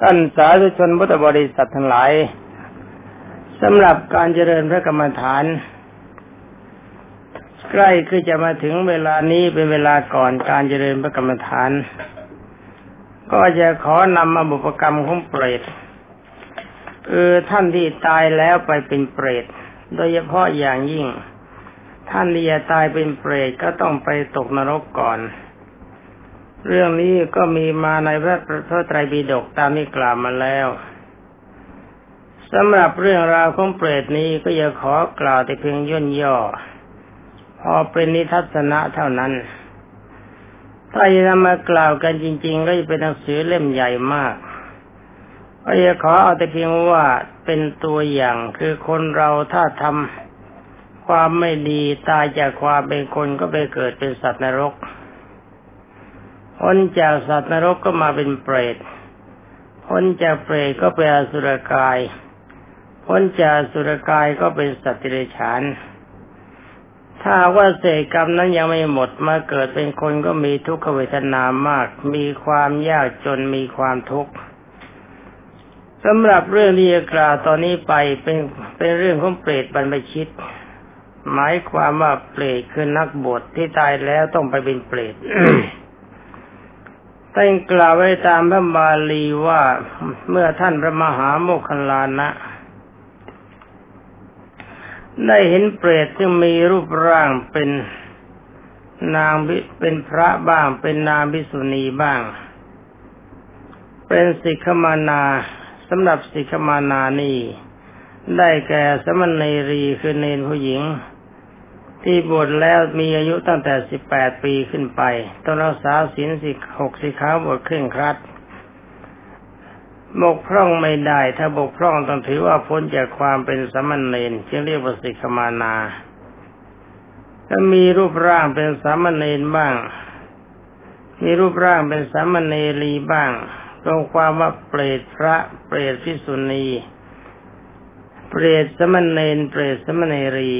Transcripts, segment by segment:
ท่านสาธุชนพุทธบริษัททั้งหลายสำหรับการเจริญพระกรรมฐาน ใกล้คือจะมาถึงเวลานี้เป็นเวลาก่อนการเจริญพระกรรมฐาน ก็จะขอนำมาบุพกรรมของเปรตคือท่านที่ตายแล้วไปเป็นเปรต โดยเฉพาะอย่างยิ่ง ท่านที่จะตายเป็นเปรตก็ต้องไปตกนรกก่อน เรื่องนี้ก็มีมาในพระพระไตรปิฎกตามที่กล่าวมาแล้วสำหรับเรื่องราวของเปรตนี้ก็จะขอกล่าวแต่เพียงย่นย่อ พอเป็นนิทัศนะเท่านั้น ถ้าจะนำมากล่าวกันจริง ๆ ก็จะเป็นหนังสือเล่มใหญ่มากก็จะขอเอาแต่เพียงว่าเป็นตัวอย่างคือคนเราถ้าทำความไม่ดีตายจากความเป็นคนก็ไปเกิดเป็นสัตว์นรก พ้นจากสัตว์นรกก็มาเป็นเปรตพ้นจากเปรตก็เป็นอสุรกาย พ้นจากสุรกายก็เป็นสัตว์ติเรฉาน ถ้าว่าเศษกรรมนั้นยังไม่หมดมาเกิดเป็นคนก็มีทุกขเวทนามาก มีความยากจนมีความทุกข์สำหรับเรื่องที่จะกล่าวตอนนี้ไปเป็นเป็นเรื่องของเปรตบรรพชิต หมายความว่าเปรตคือนักบวชที่ตายแล้วต้องไปเป็นเปรต ท่านกล่าวไว้ตามพระบาลีว่าเมื่อท่านพระมหาโมคคลานะ ได้เห็นเปรตซึ่งมีรูปร่างเป็นนางเป็นพระบ้าง เป็นนางพิสุณีบ้าง เป็นสิกขมานาสำหรับสิกขมานานี่ ได้แก่สมณีรีคือเนนผู้หญิง ที่บวชแล้วมีอายุตั้งแต่สิบแปดปีขึ้นไป ต้องรักษาศีลสิหกสิขาบวชเคร่งครัดบกพร่องไม่ได้ ถ้าบกพร่องต้องถือว่าพ้นจากความเป็นสมณเณรจึงเรียกว่าสิกมานาถ้ามีรูปร่างเป็นสามเณรบ้าง มีรูปร่างเป็นสามเณรีบ้างตรงความว่าเปรตพระ เปรตพิสุณี เปรตสมณเณรเปรตสมณเณรี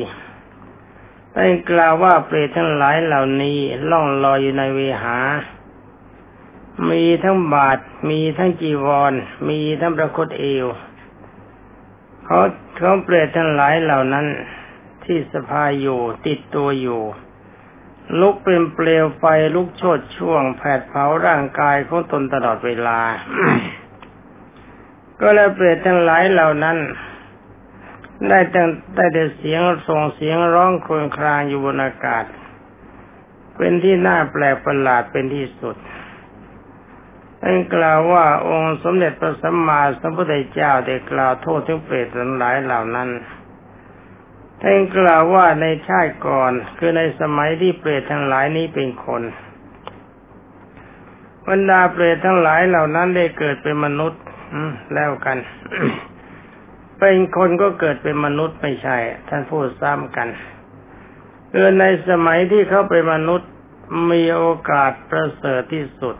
ได้กล่าวว่าเปรตทั้งหลายเหล่านี้ล่องลอยอยู่ในเวหา มีทั้งบาท มีทั้งจีวร มีทั้งประคตเอวเขาเขาเปรตทั้งหลายเหล่านั้น ที่สะพายอยู่ติดตัวอยู่ ลุกเป็นเปลวไฟลุกโชดช่วงแผดเผาร่างกายของตนตลอดเวลา ก็แล้วเปรตทั้งหลายเหล่านั้น ได้แต่ได้แต่เสียงส่งเสียงร้องครวญครางอยู่บนอากาศ เป็นที่น่าแปลกประหลาดเป็นที่สุดท่านกล่าวว่าองค์สมเด็จพระสัมมาสัมพุทธเจ้าได้กล่าวโทษถึงเปรตทั้งหลายเหล่านั้นท่านกล่าวว่าในชาติก่อนคือในสมัยที่เปรตทั้งหลายนี้เป็นคนบรรดาเปรตทั้งหลายเหล่านั้นได้เกิดเป็นมนุษย์แล้วกัน เป็นคนก็เกิดเป็นมนุษย์ไม่ใช่ ท่านพูดซ้ำกันเออในสมัยที่เขาเป็นมนุษย์มีโอกาสประเสริฐที่สุด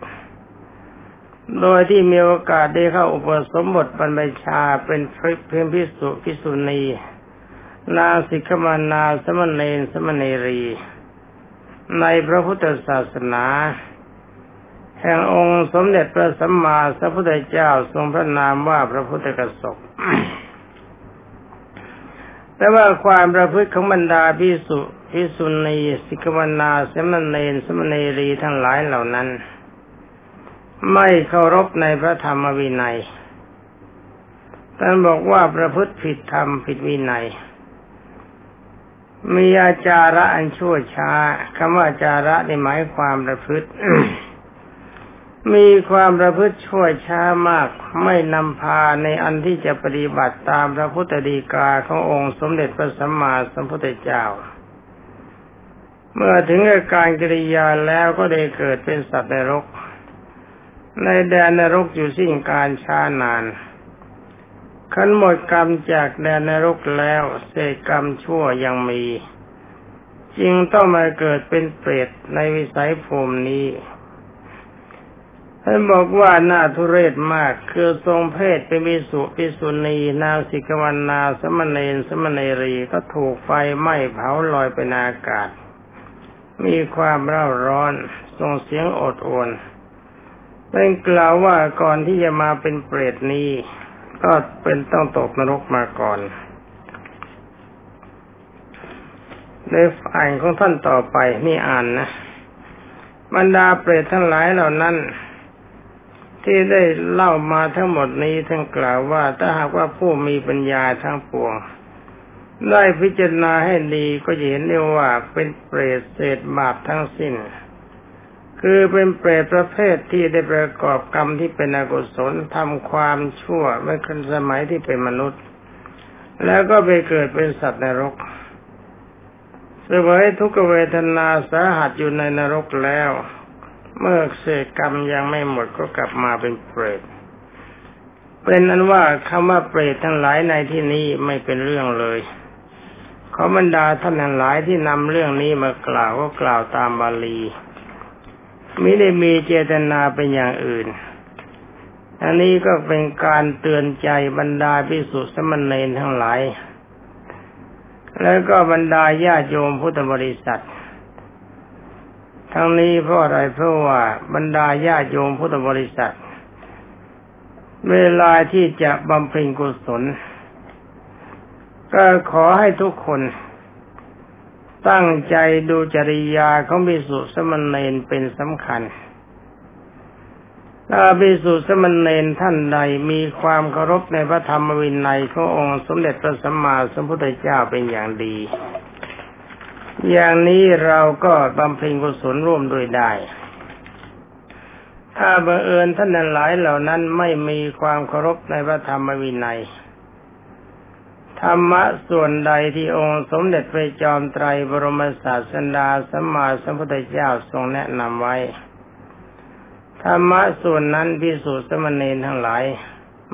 โดยที่มีโอกาสได้เข้าอุปสมบทบรรพชาเป็นเพียงพิสุพิสุณีนาสิกมานาสมณเณรสมณีรี ในพระพุทธศาสนา แห่งองค์สมเด็จพระสัมมาสัมพุทธเจ้าทรงพระนามว่าพระพุทธกสก แต่ว่าความประพฤติของบรรดาพิสุพิสุณีสิกวนาสมณเณรสมณีรีทั้งหลายเหล่านั้น ไม่เคารพในพระธรรมวินัยท่านบอกว่าประพฤติผิดธรรมผิดวินัย มีอาจาระอันชั่วช้าคำว่าอาจาระในหมายความประพฤติ มีความประพฤติชั่วช้ามาก ไม่นำพาในอันที่จะปฏิบัติตามพระพุทธดีกาขององค์สมเด็จพระสัมมาสัมพุทธเจ้า เมื่อถึงการกิริยาแล้วก็ได้เกิดเป็นสัตว์นรก ในแดนนรกอยู่สิ้นการช้านาน ขันหมดกรรมจากแดนนรกแล้วเศษกรรมชั่วยังมี จึงต้องมาเกิดเป็นเปรตในวิสัยภูมินี้ ท่านบอกว่าน่าทุเรศมาก คือทรงเพศเป็นวิสุปิสุณีนางสิกวันนาสมณเณรสมณเณรีก็ถูกไฟไหม้เผาลอยไปในอากาศ มีความเร่าร้อนส่งเสียงอดโอนเป็นกล่าวว่าก่อนที่จะมาเป็นเปรตนี้ ก็เป็นต้องตกนรกมาก่อนในฝ่ายของท่านต่อไปนี่อ่านนะบรรดาเปรตทั้งหลายเหล่านั้น ที่ได้เล่ามาทั้งหมดนี้ท่านกล่าวว่า ถ้าหากว่าผู้มีปัญญาทั้งปวง ได้พิจารณาให้ดีก็จะเห็นได้ว่าเป็นเปรตเศษบาปทั้งสิ้น คือเป็นเปรตประเภทที่ได้ประกอบกรรมที่เป็นอกุศลทำความชั่วเมื่อครั้สมัยที่เป็นมนุษย์ แล้วก็ไปเกิดเป็นสัตว์นรกสวยทุกเวทนาสาหัสอยู่ในนรกแล้ว เมื่อเศษกรรมยังไม่หมดก็กลับมาเป็นเปรตเป็นนั้นว่าคำว่าเปรตทั้งหลายในที่นี้ไม่เป็นเรื่องเลยขอบรรดาท่านทั้งหลายที่นำเรื่องนี้มากล่าวก็กล่าวตามบาลีมิได้มีเจตนาเป็นอย่างอื่น อันนี้ก็เป็นการเตือนใจบรรดาพิสุสมณเณรทั้งหลาย แล้วก็บรรดาญาโยมพุทธบริษัท ทั้งนี้เพราะอะไรเพราะว่าบรรดาญาโยมพุทธบริษัท เวลาที่จะบำเพ็ญกุศล ก็ขอให้ทุกคนตั้งใจดูจริยาของบิสุสมณเณรเป็นสำคัญ ถ้าภิสุสมณเณรท่านใดมีความเคารพในพระธรรมวินัยขององค์สมเด็จพระสัมมาสัมพุทธเจ้าเป็นอย่างดี อย่างนี้เราก็บำเพ็ญกุศลร่วมด้วยได้ ถ้าบังเอิญท่านนั้นหลายเหล่านั้นไม่มีความเคารพในพระธรรมวินัย ธรรมะส่วนใดที่องค์สมเด็จพระจอมไตรบรมศาสดาสัมมาสัมพุทธเจ้าทรงแนะนำไว้ ธรรมะส่วนนั้นพิสูจน์สมณีทั้งหลาย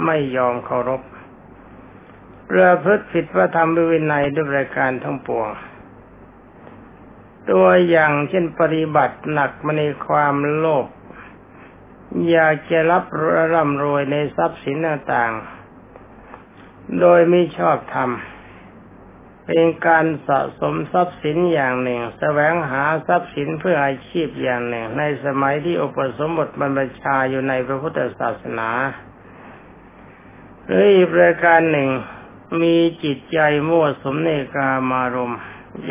ไม่ยอมเคารพเรือพฤติผิดพระธรรมวินัยด้วยรายการทั้งปวง ตัวอย่างเช่นปฏิบัติหนักมาในความโลภอยากจะรับร่ำรวยในทรัพย์สินต่างๆ โดยไม่ชอบทำเป็นการสะสมทรัพย์สินอย่างหนึ่งแสวงหาทรัพย์สินเพื่ออาชีพอย่างหนึ่ง ในสมัยที่อุปสมบทบรรพชาอยู่ในพระพุทธศาสนาหรืออีกประการหนึ่งมีจิตใจมั่วสมในกามารมณ์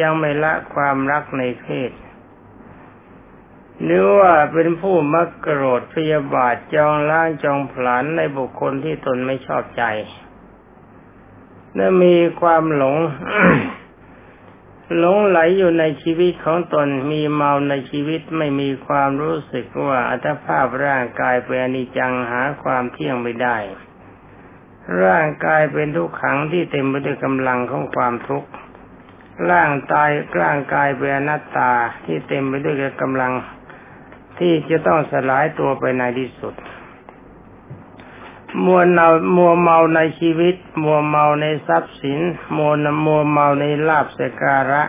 ยังไม่ละความรักในเพศหรือว่าเป็นผู้มักโกรธพยาบาทจองล้างจองผลาญในบุคคลที่ตนไม่ชอบใจ และมีความหลง หลงไหลอยู่ในชีวิตของตนมีเมาในชีวิตไม่มีความรู้สึกว่าอัตภาพร่างกายเป็นอนิจจังหาความเที่ยงไม่ได้ ร่างกายเป็นทุกขังที่เต็มไปด้วยกำลังของความทุกข์ ร่างตายร่างกายเป็นอนัตตาที่เต็มไปด้วยกำลังที่จะต้องสลายตัวไปในที่สุด มัวเนามัวเมาในชีวิต มัวเมาในทรัพย์สิน มัวนมัวเมาในลาบสการะ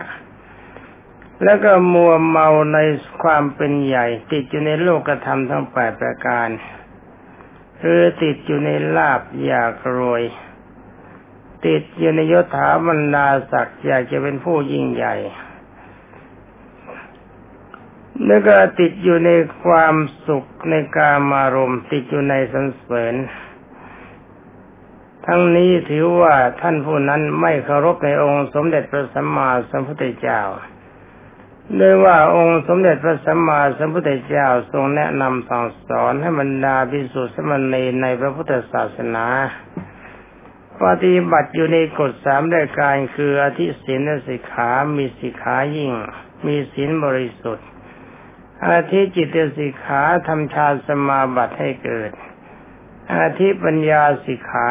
แล้วก็มัวเมาในความเป็นใหญ่ ติดอยู่ในโลกธรรมทั้งแปดประการคือติดอยู่ในลาบอยากรวย ติดอยู่ในยศถาบรรดาศักดิ์อยากจะเป็นผู้ยิ่งใหญ่แล้วก็ติดอยู่ในความสุขในกามารมณ์ติดอยู่ในสันเสริญ ทั้งนี้ถือว่าท่านผู้นั้นไม่เคารพในองค์สมเด็จพระสัมมาสัมพุทธเจ้าด้วยว่าองค์สมเด็จพระสัมมาสัมพุทธเจ้าทรงแนะนำสั่งสอนให้บรรดาภิกษุสมณีในพระพุทธศาสนา ปฏิบัติอยู่ในกฎสามรายการคืออธิศีลสิกขา มีสิกขายิ่ง มีศีลบริสุทธิ์อาทิจิตสิกขาทำฌานสมาบัติให้เกิด อาทิปัญญาสิกขา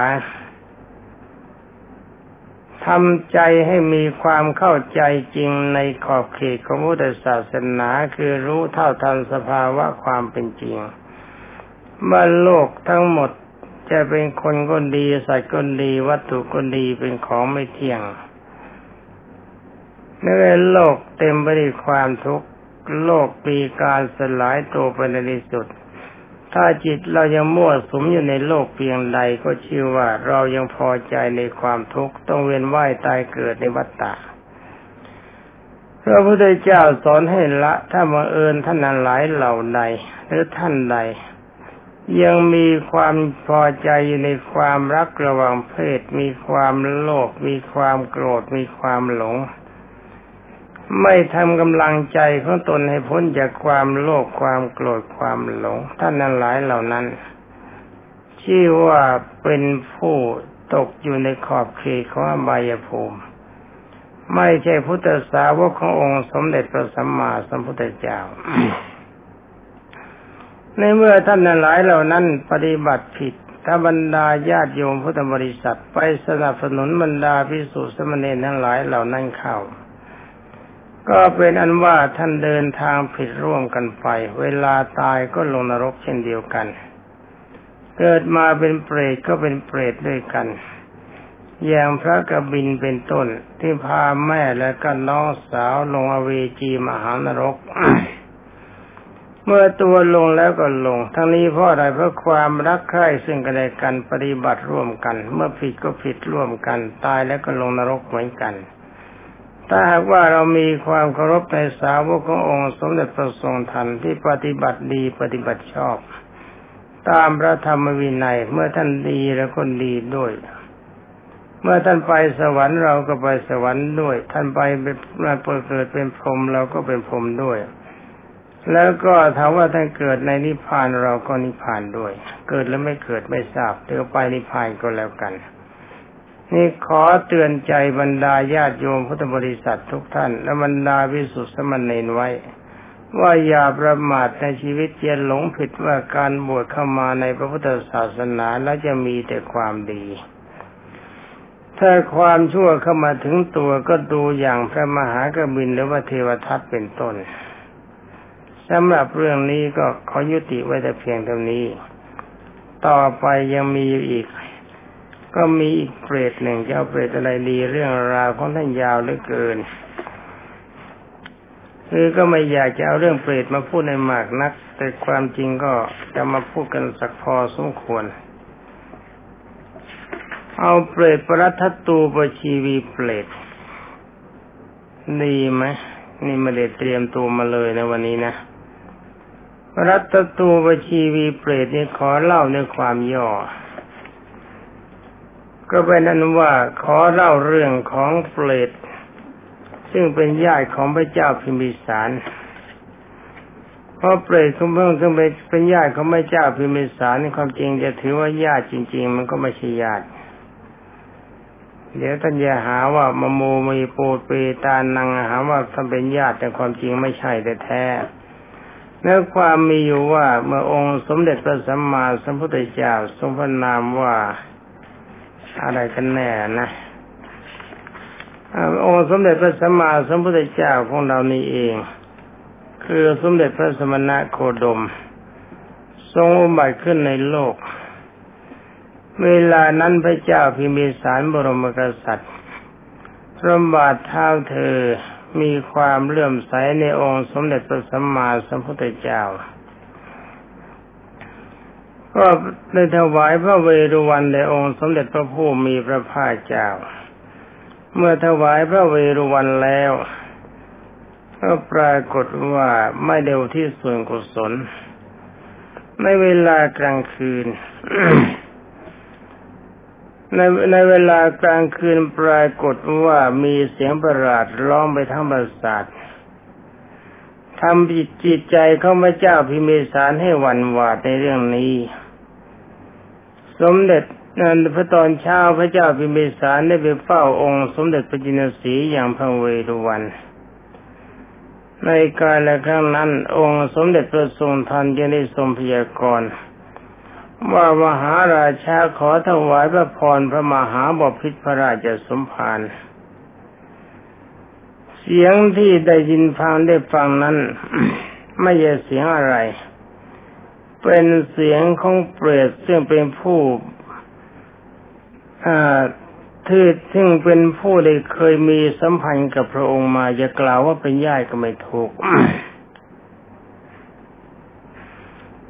ทำใจให้มีความเข้าใจจริงในขอบเขตของพุทธศาสนาคือรู้เท่าทันสภาวะความเป็นจริงว่าโลกทั้งหมด จะเป็นคนก็ดีสัตว์ก็ดี วัตถุก็ดีเป็นของไม่เที่ยงเมื่อโลกเต็มไปด้วยความทุกข์โลกปีการสลายตัวไปในที่สุด ถ้าจิตเรายังมั่วสุมอยู่ในโลกเพียงใดก็ชื่อว่าเรายังพอใจในความทุกข์ต้องเวียนว่ายตายเกิดในวัฏฏะพระพุทธเจ้าสอนให้ละ ถ้ามาเอิญท่านนั้นหลายเหล่าใดหรือท่านใด ยังมีความพอใจในความรักระหว่างเพศ มีความโลภมีความโกรธ มีความหลง ไม่ทำกำลังใจของตนให้พ้นจากความโลภความโกรธความหลง ท่านนั้นหลายเหล่านั้น ชื่อว่าเป็นผู้ตกอยู่ในขอบเขตของอบายภูมิ ไม่ใช่พุทธสาวกขององค์สมเด็จพระสัมมาสัมพุทธเจ้า ในเมื่อท่านหลายเหล่านั้นปฏิบัติผิดถ้าบรรดาญาติโยมพุทธบริษัทไปสนับสนุนบรรดาพิสุสมณีทั้งหลายเหล่านั้นเข้า ก็เป็นอันว่าท่านเดินทางผิดร่วมกันไป เวลาตายก็ลงนรกเช่นเดียวกัน เกิดมาเป็นเปรตก็เป็นเปรตด้วยกันอย่างพระกบินเป็นต้นที่พาแม่และก็น้องสาวลงอเวจีมหานรก เมื่อตัวลงแล้วก็ลง ทั้งนี้เพราะอะไรเพราะความรักใคร่ซึ่งกันและกันปฏิบัติร่วมกัน เมื่อผิดก็ผิดร่วมกัน ตายแล้วก็ลงนรกเหมือนกัน ถ้าหากว่าเรามีความเคารพในสาวกขององค์สมเด็จพระทรงธรรมที่ปฏิบัติดีปฏิบัติชอบ ตามพระธรรมวินัยเมื่อท่านดีแล้วก็ดีด้วยเมื่อท่านไปสวรรค์เราก็ไปสวรรค์ด้วย ท่านไปเป็นเกิดเป็นพรหมเราก็เป็นพรหมด้วย แล้วก็ถามว่าท่านเกิดในนิพพานเราก็นิพพานด้วย เกิดแล้วไม่เกิดไม่ทราบเดี๋ยวไปนิพพานก็แล้วกัน นี่ขอเตือนใจบรรดาญาติโยมพุทธบริษัททุกท่าน และบรรดาวิสุทธิสมณีไว้ ว่าอย่าประมาทในชีวิตเจียนหลงผิดว่าการบวชเข้ามาในพระพุทธศาสนาแล้วจะมีแต่ความดีถ้าความชั่วเข้ามาถึงตัวก็ดูอย่างพระมหากบินหรือว่าเทวทัตเป็นต้น สำหรับเรื่องนี้ก็ขอยุติไว้แต่เพียงเท่านี้ ต่อไปยังมีอีก ก็มีอีกเปรตหนึ่งจะเอาเปรตอะไรดีเรื่องราวของท่านยาวเหลือเกินคือก็ไม่อยากจะเอาเรื่องเปรตมาพูดในมากนัก แต่ความจริงก็จะมาพูดกันสักพอสมควร เอาเปรตปรัตตูปชีวีเปรตดีไหมนี่ไม่ได้เตรียมตัวมาเลยในวันนี้นะ รัตตูวชีวีเปรตนี่ขอเล่าในความย่อ ก็เป็นนั้นว่าขอเล่าเรื่องของเปรตซึ่งเป็นญาติของพระเจ้าพิมพิสารเพราะเปรตคุณเพิ่งซึ่งเป็นญาติของพระเจ้าพิมพิสารในความจริงจะถือว่าญาติจริง ๆ มันก็ไม่ใช่ญาติ เดี๋ยวท่านจะหาว่ามโมมีโปรเปตานังหาว่าท่านเป็นญาติแต่ความจริงไม่ใช่แต่แท้ แล้วความมีอยู่ว่าเมื่อองค์สมเด็จพระสัมมาสัมพุทธเจ้าทรงพระนามว่าอะไรกันแน่นะองค์สมเด็จพระสัมมาสัมพุทธเจ้าของเรานี้เอง คือสมเด็จพระสมณะโคดม ทรงอุบัติขึ้นในโลก เวลานั้นพระเจ้าพิมิสารบรมกษัตริย์พระบาทเท้าเธอ มีความเลื่อมใสในองค์สมเด็จพระสัมมาสัมพุทธเจ้า ก็ได้ถวายพระเวรุวันในองค์สมเด็จพระผู้มีพระภาคเจ้า เมื่อถวายพระเวรุวันแล้วก็ปรากฏว่าไม่เดวที่ส่วนกุศลในเวลากลางคืน ในในเวลากลางคืนปรากฏว่ามีเสียงประหลาดร้องไปทั้งประสาททำจิตจิตใจเขาพระเจ้าพิมิสารให้หวั่นหวาดในเรื่องนี้ สมเด็จนั้นพระตอนเช้าพระเจ้าพิมิสารได้ไปเฝ้าองค์ สมเด็จพระจินสีอย่างพระเวรุวัน ในการและครั้งนั้น องค์สมเด็จพระทรงทันยังได้ทรงพยากรณ์ ว่ามหาราชาขอถวายพระพรพระมหาบพิตรพระราชสมภารเสียงที่ได้ยินฟังได้ฟังนั้น ไม่ใช่เสียงอะไร เป็นเสียงของเปรตซึ่งเป็นผู้ที่ซึ่งเป็นผู้ได้เคยมีสัมพันธ์กับพระองค์มาจะกล่าวว่าเป็นญาติก็ไม่ถูก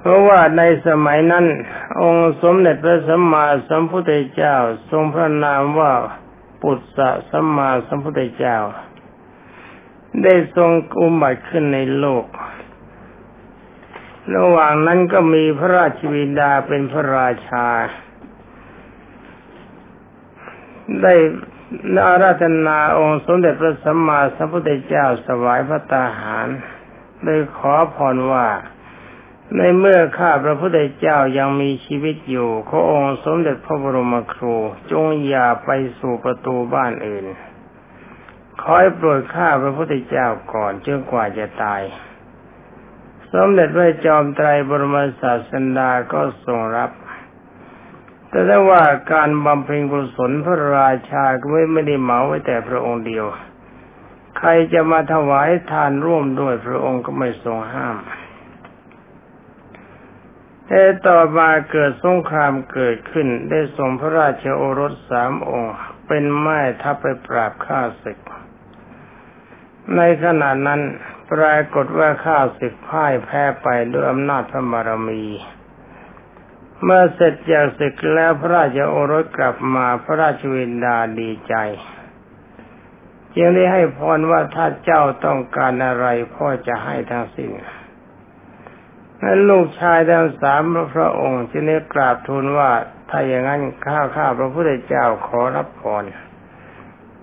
เพราะว่าในสมัยนั้น องค์สมเด็จพระสัมมาสัมพุทธเจ้า ทรงพระนามว่าปุตตะสัมมาสัมพุทธเจ้า ได้ทรงอุบัติขึ้นในโลก ระหว่างนั้นก็มีพระราชวินดาเป็นพระราชา ได้อาราธนาองค์สมเด็จพระสัมมาสัมพุทธเจ้าสวายพระตาหาร โดยขอพรว่า ในเมื่อข้าพระพุทธเจ้ายังมีชีวิตอยู่ขอองค์สมเด็จพระบรมครู จงอย่าไปสู่ประตูบ้านอื่นขอให้โปรดข้าพระพุทธเจ้าก่อนจนกว่าจะตาย สมเด็จพระจอมไตรบรมศาสดาก็ทรงรับ แต่ถ้ว่าการบำเพ็ญกุศลพระราชาก็ไม่ไม่ได้เหมาไว้แต่พระองค์เดียว ใครจะมาถวายทานร่วมด้วยพระองค์ก็ไม่ทรงห้าม แต่ต่อมาเกิดสงครามเกิดขึ้นได้ส่งพระราชโอรสสามองค์ เป็นแม่ทัพไปปราบข้าศึก ในขณะนั้นปรากฏว่าข้าศึกพ่ายแพ้ไปด้วยอำนาจพระบารมี เมื่อเสร็จจากศึกแล้วพระราชโอรสกลับมาพระราชวินดาดีใจจึงได้ให้พรว่าถ้าเจ้าต้องการอะไรพ่อจะให้ทั้งสิ้น นั้ลูกชายทั้งสามพระองค์จึงได้กราบทูลว่าถ้าอย่างนั้นข้าข้าพระพุทธเจ้าขอรับพร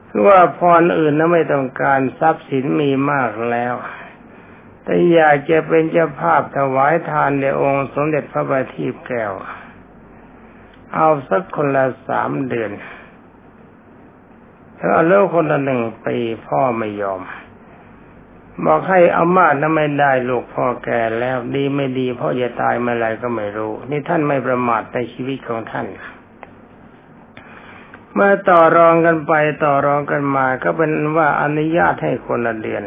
คือว่าพรอื่นนั้นไม่ต้องการทรัพย์สินมีมากแล้ว แต่อยากจะเป็นเจ้าภาพถวายทานในองค์สมเด็จพระบัณฑิตแก้ว เอาสักคนละสามเดือนถ้าเอาเลิกคนละหนึ่งปีพ่อไม่ยอม บอกให้เอามาดนั้นไม่ได้ลูกพ่อแก่แล้ว ดีไม่ดีพ่อจะตายเมื่อไรก็ไม่รู้ นี่ท่านไม่ประมาทในชีวิตของท่าน เมื่อต่อรองกันไปต่อรองกันมา ก็เป็นว่าอนุญาตให้คนละเดือน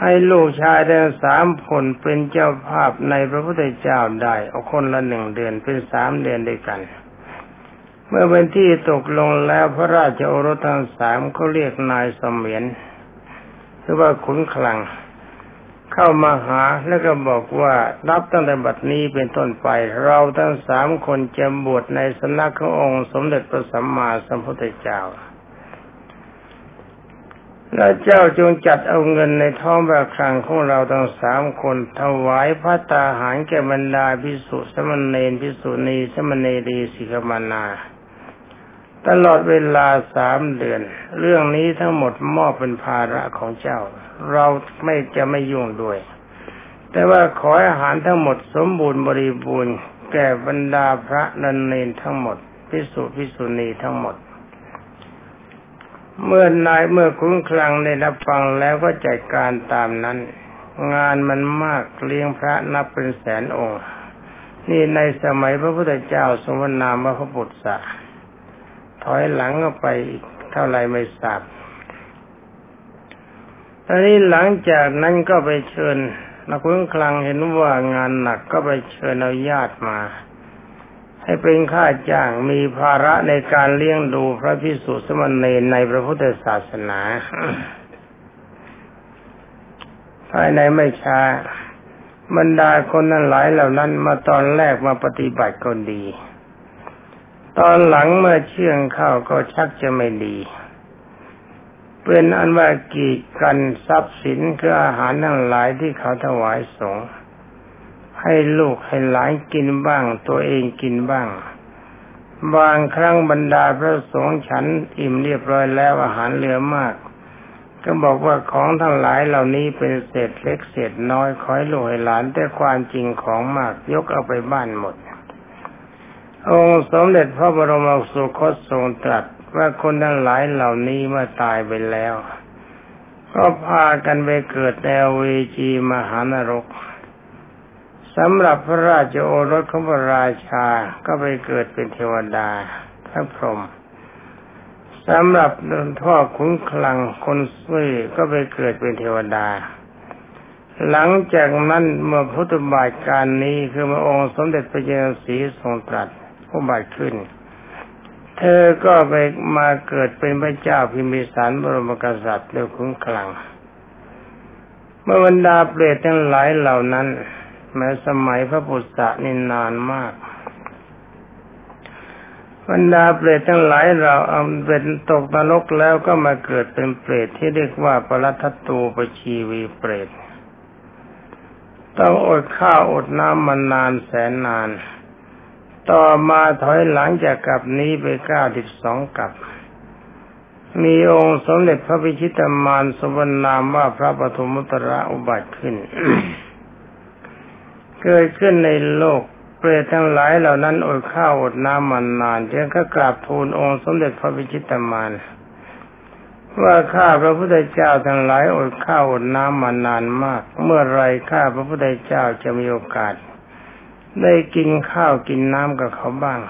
ให้ลูกชายทั้งสามคนเป็นเจ้าภาพในพระพุทธเจ้าได้เอาคนละหนึ่งเดือนเป็นสามเดือนด้วยกันเมื่อเป็นที่ตกลงแล้วพระราชโอรสทั้งสามเขาเรียกนายสมียน หรือว่าขุนคลัง เข้ามาหาแล้วก็บอกว่านับตั้งแต่บัดนี้เป็นต้นไป เราทั้งสามคนจะบวชในสำนักขององค์ สมเด็จพระสัมมาสัมพุทธเจ้าและเจ้าจงจัดเอาเงินในท้องพระคลังของเราทั้งสามคนถวายพระตาหารแก่บรรดาพิสุสมณเณรพิสุณีสมณเณรีสิกมานา ตลอดเวลาสามเดือน เรื่องนี้ทั้งหมดมอบเป็นภาระของเจ้า เราไม่จะไม่ยุ่งด้วย แต่ว่าขออาหารทั้งหมดสมบูรณ์บริบูรณ์ แก่บรรดาพระนันเนนทั้งหมดพิสุพิสุณีทั้งหมด เมื่อนายเมื่อคุ้นคลังได้รับฟังแล้วก็จัดการตามนั้น งานมันมากเลี้ยงพระนับเป็นแสนองค์ นี่ในสมัยพระพุทธเจ้าสมนามพระพุทธะ ถอยหลังออกไปอีกเท่าไรไม่ทราบอันนี้หลังจากนั้นก็ไปเชิญนักคุ้งคลังเห็นว่างานหนักก็ไปเชิญเอาญาติมา ให้เป็นค่าจ้างมีภาระในการเลี้ยงดูพระพิสุสมณีในพระพุทธศาสนาภายในไม่ช้าบรรดาคนนั้นหลายเหล่านั้นมาตอนแรกมาปฏิบัติก็ดี ตอนหลังเมื่อเชื่องเข้าก็ชักจะไม่ดีเป็นอันว่ากีดกันทรัพย์สินคืออาหารทั้งหลายที่เขาถวายสงฆ์ให้ลูกให้หลานกินบ้าง ตัวเองกินบ้าง บางครั้งบรรดาพระสงฆ์ฉันอิ่มเรียบร้อยแล้วอาหารเหลือมาก ก็บอกว่าของทั้งหลายเหล่านี้เป็นเศษเล็กเศษน้อยขอให้ลูกให้หลานแต่ความจริงของมากยกเอาไปบ้านหมด องค์สมเด็จพระบรมสุคตทรงตรัสว่าคนทั้งหลายเหล่านี้เมื่อตายไปแล้ว ก็พากันไปเกิดในเวจีมหานรกสำหรับพระราชโอรสของพระราชาก็ไปเกิดเป็นเทวดาพระพรหมสำหรับท่อขุนคลังคนซุยก็ไปเกิดเป็นเทวดา หลังจากนั้นเมื่อพุทธบาทการนี้คือพระองค์สมเด็จพระเจ้าสีทรงตรัส ผู้บาทขึ้น เธอก็ไปมาเกิดเป็นพระเจ้าพิมิสารบรมกษัตริย์ด้วยคุ้งคลังเมื่อบรรดาเปรตทั้งหลายเหล่านั้น แม้สมัยพระพุทธะนี่นานมากบรรดาเปรตทั้งหลายเราเอาเป็นตกนรกแล้วก็มาเกิดเป็นเปรตที่เรียกว่าปรัตตูปชีวีเปรตต้องอดข้าวอดน้ำมานานแสนนาน ต่อมาถอยหลังจากกลับนี้ไปเก้าสิบสองกลับ มีองค์สมเด็จพระพิชิตมานสมนามว่าพระปฐมุตระอุบัติขึ้น เกิดขึ้นในโลกเปรตทั้งหลายเหล่านั้นอดข้าวอดน้ำมานานจึงก็กราบทูลองค์สมเด็จพระพิชิตามานว่าข้าพระพุทธเจ้าทั้งหลายอดข้าวอดน้ำมานานมาก เมื่อไรข้าพระพุทธเจ้าจะมีโอกาส ได้กินข้าวกินน้ำกับเขาบ้าง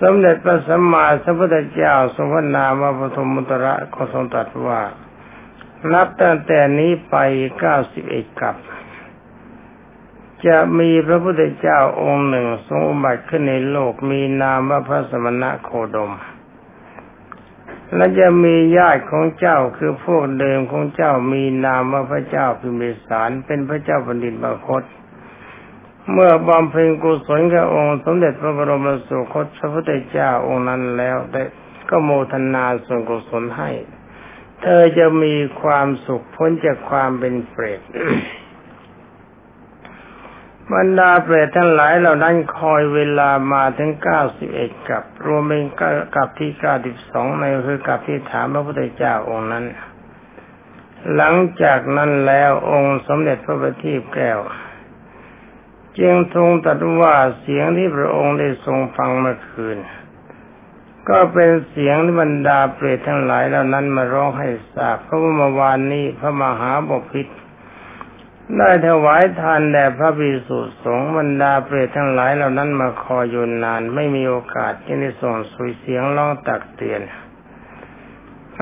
สมเด็จพระสัมมาสัมพุทธเจ้าทรงพระนามว่าปฐมมุตระก็ทรงตรัสว่านับตั้งแต่นี้ไปเก้าสิบเอ็ดกับ จะมีพระพุทธเจ้าองค์หนึ่งทรงอุบัติขึ้นในโลกมีนามว่าพระสมณะโคดม และจะมีญาติของเจ้าคือพวกเดิมของเจ้ามีนามว่าพระเจ้าพิมพิสารเป็นพระเจ้าแผ่นดินบาคต เมื่อบำเพ็ญกุศลกับองค์สมเด็จพระบรมสุคตพระพุทธเจ้าองค์นั้นแล้วได้ก็โมทนาส่วนกุศลให้ เธอจะมีความสุขพ้นจากความเป็นเปรตบรรดาเปรตทั้งหลายเหล่านั้นคอยเวลามาถึงเก้าสิบเอ็ดกับ รวมเป็นกับที่เก้าสิบสองในคือกับที่ถามพระพุทธเจ้าองค์นั้น หลังจากนั้นแล้วองค์สมเด็จพระบัณฑิตแก้ว จึงทรงตรัสว่าเสียงที่พระองค์ได้ทรงฟังเมื่อคืน ก็เป็นเสียงที่บรรดาเปรตทั้งหลายเหล่านั้นมาร้องให้ทราบเพราะว่าเมื่อวานนี้พระมหาบพิตรได้ถวายทานแด่พระภิกษุสงฆ์บรรดาเปรตทั้งหลายเหล่านั้นมาคอยอยู่นานไม่มีโอกาสที่ได้ส่งสุยเสียงร้องตักเตือน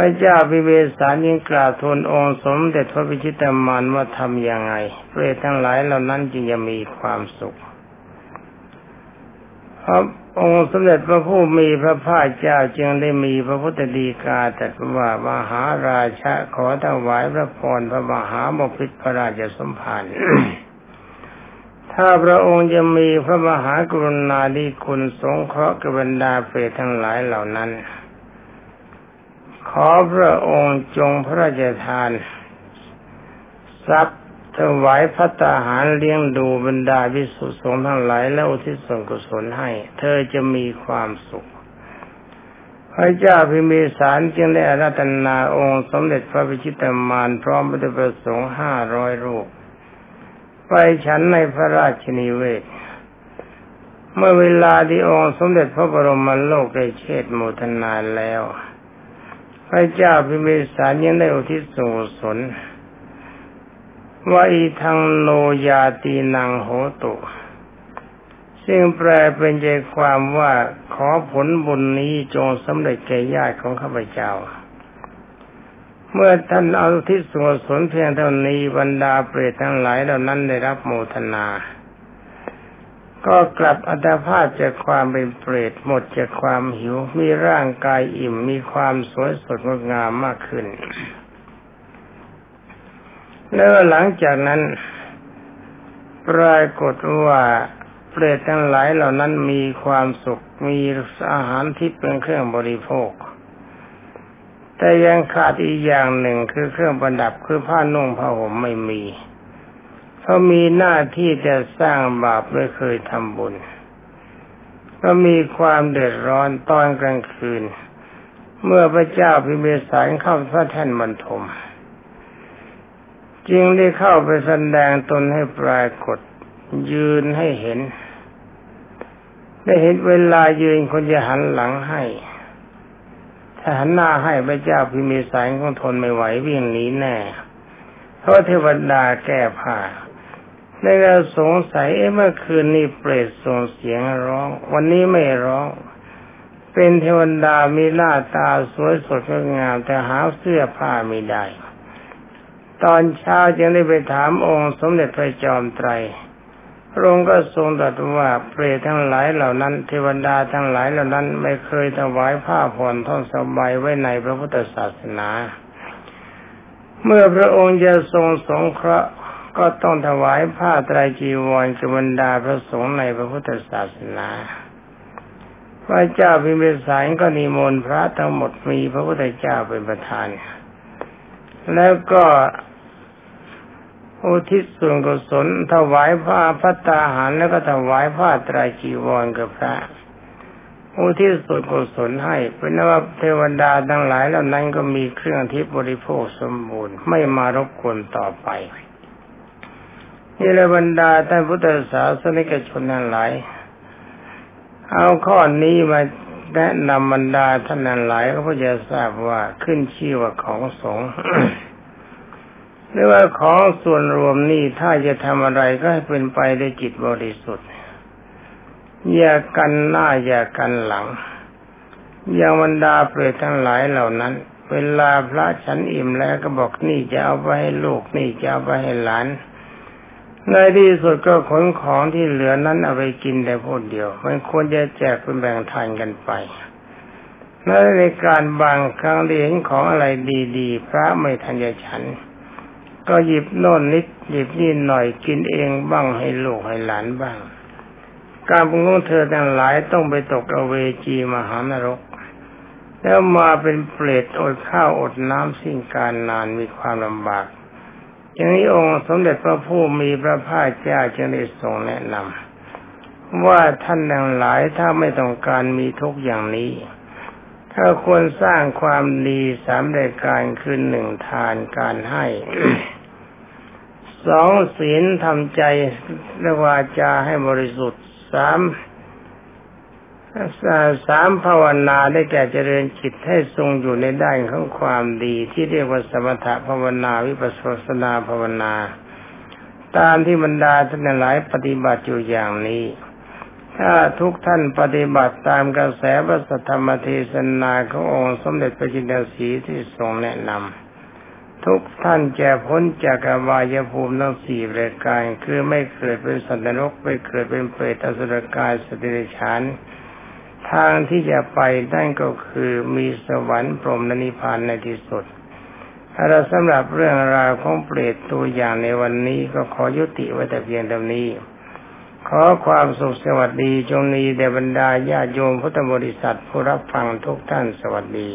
ระเจ้าพิเวสารยิ่งกราบทูลองค์สมเด็จพระพิชิตามานว่าทำยังไงเปรตทั้งหลายเหล่านั้นจึงจะมีความสุขเพราะองค์สมเด็จพระผู้มีพระภาคเจ้าจึงได้มีพระพุทธดีกาตรัสว่ามหาราชะขอถวายพระพรพระมหาบพิตรพระราชสมภารถ้าพระองค์จะมีพระมหากรุณาธิคุณสงเคราะห์กับบรรดาเปรตทั้งหลายเหล่านั้น ขอพระองค์จงพระราชทาน ทรัพย์ถวายพัตาหารเลี้ยงดูบรรดาวิสุทธิสงฆ์ทั้งหลายแล้วอุทิศส่วนกุศลให้ เธอจะมีความสุข พระเจ้าพิมีสารจึงได้อาราธนาองค์สมเด็จพระพิชิตามารพร้อมพระประสงค์ห้าร้อยรูป ไปฉันในพระราชนิเวศ เมื่อเวลาที่องค์สมเด็จพระบรมโลกได้เชษโมทนาแล้ว พระเจ้าพิมีสารยังได้อุทิศส่วนว่าอีทางโนยาตีนังโหตุ ซึ่งแปลเป็นใจความว่าขอผลบุญนี้จงสำเร็จแก่ญาติของข้าพเจ้า เมื่อท่านเอาทิศส่วนสนเพียงเท่านี้บรรดาเปรตทั้งหลายเหล่านั้นได้รับโมทนา ก็กลับอัตภาพจากความเป็นเปรตหมดจากความหิว มีร่างกายอิ่มมีความสวยสดงดงามมากขึ้น แล้วหลังจากนั้นปรากฏว่าเปรตทั้งหลายเหล่านั้นมีความสุขมีอาหารที่เป็นเครื่องบริโภค แต่ยังขาดอีกอย่างหนึ่งคือเครื่องประดับคือผ้านุ่งผ้าห่มไม่มี เขามีหน้าที่จะสร้างบาปไม่เคยทำบุญก็มีความเดือดร้อนตอนกลางคืน เมื่อพระเจ้าพิมพิสารเข้าพระแท่นบรรทม จึงได้เข้าไปแสดงตนให้ปรากฏยืนให้เห็น ได้เห็นเวลายืนคนจะหันหลังให้ถ้าหันหน้าให้พระเจ้าพิมีสายของทนไม่ไหววิ่งหนีแน่ เพราะเทวดาแก้ผ้า ในเราสงสัยเมื่อคืนนี้เปรตส่งเสียงร้อง วันนี้ไม่ร้อง เป็นเทวดามีหน้าตาสวยสดงามแต่หาเสื้อผ้าไม่ได้ ตอนเช้าจึงได้ไปถามองค์สมเด็จพระจอมไตรพระองค์ก็ทรงตรัสว่าเปรตทั้งหลายเหล่านั้น เทวดาทั้งหลายเหล่านั้นไม่เคยถวายผ้าผ่อนท่อนสบายไว้ในพระพุทธศาสนา เมื่อพระองค์จะทรงสงเคราะห์ ก็ต้องถวายผ้าไตรจีวรกับบรรดาพระสงฆ์ในพระพุทธศาสนาพระเจ้าพิมพิสารก็นิมนต์พระทั้งหมดมีพระพุทธเจ้าเป็นประธาน แล้วก็อุทิศส่วนกุศลถวายผ้าพัตตาหารแล้วก็ถวายผ้าไตรจีวรกับพระอุทิศส่วนกุศลให้เป็นว่าเทวดาทั้งหลายเหล่านั้นก็มีเครื่องทิพย์บริโภคสมบูรณ์ไม่มารบกวนต่อไป นี่ละบรรดาท่านพุทธศาสนิกชนทั้งหลาย เอาข้อนี้มาแนะนำบรรดาท่านนั้นหลายก็เพื่อจะทราบว่าขึ้นชื่อว่าของสงฆ์หรือว่าของส่วนรวมนี่ถ้าจะทำอะไรก็ให้เป็นไปด้วยจิตบริสุทธิ์ อย่ากันหน้าอย่ากันหลัง อย่างบรรดาเปรตทั้งหลายเหล่านั้น เวลาพระฉันอิ่มแล้วก็บอกนี่จะเอาไปให้ลูกนี่จะเอาไปให้หลาน ในที่สุดก็ขนของที่เหลือนั้นเอาไปกินแต่พูดเดียว มันควรจะแจกเป็นแบ่งทานกันไปในการบางครั้งเห็นของอะไรดีๆ พระไม่ทันจะฉัน ก็หยิบโน่นนิดหยิบนี่หน่อยกินเองบ้างให้ลูกให้หลานบ้าง การปรุงของเธอทั้งหลายต้องไปตกอเวจีมหานรก แล้วมาเป็นเปรตอดข้าวอดน้ำสิ่งการนานมีความลำบาก อย่างนี้องค์สมเด็จพระผู้มีพระภาคเจ้าจึงได้ทรงแนะนำว่าท่านทั้งหลายถ้าไม่ต้องการมีทุกอย่างนี้ ถ้าควรสร้างความดีสามรายการคือหนึ่งทานการให้สองศีลทำใจและวาจาให้บริสุทธิ์สาม สามภาวนาได้แก่เจริญจิตให้ทรงอยู่ในด้านของความดีที่เรียกว่าสมถะภาวนาวิปัสสนาภาวนา ตามที่บรรดาท่านหลายปฏิบัติอยู่อย่างนี้ ถ้าทุกท่านปฏิบัติตามกระแสพระสัทธรรมเทศนาขององค์สมเด็จพระจินดาสีที่ทรงแนะนำทุกท่านจะพ้นจากอบายภูมิทั้งสี่รายการคือไม่เกิดเป็นสัตว์นรกไม่เกิดเป็นเปรตอสุรกายสติเดชาน ทางที่จะไปนั่นก็คือมีสวรรค์พรหมนิพพานในที่สุด ถ้าเราสำหรับเรื่องราวของเปรตตัวอย่างในวันนี้ก็ขอยุติไว้แต่เพียงเท่านี้ ขอความสุขสวัสดีจงมีแด่บรรดาญาโยมพุทธบริษัทผู้รับฟังทุกท่านสวัสดี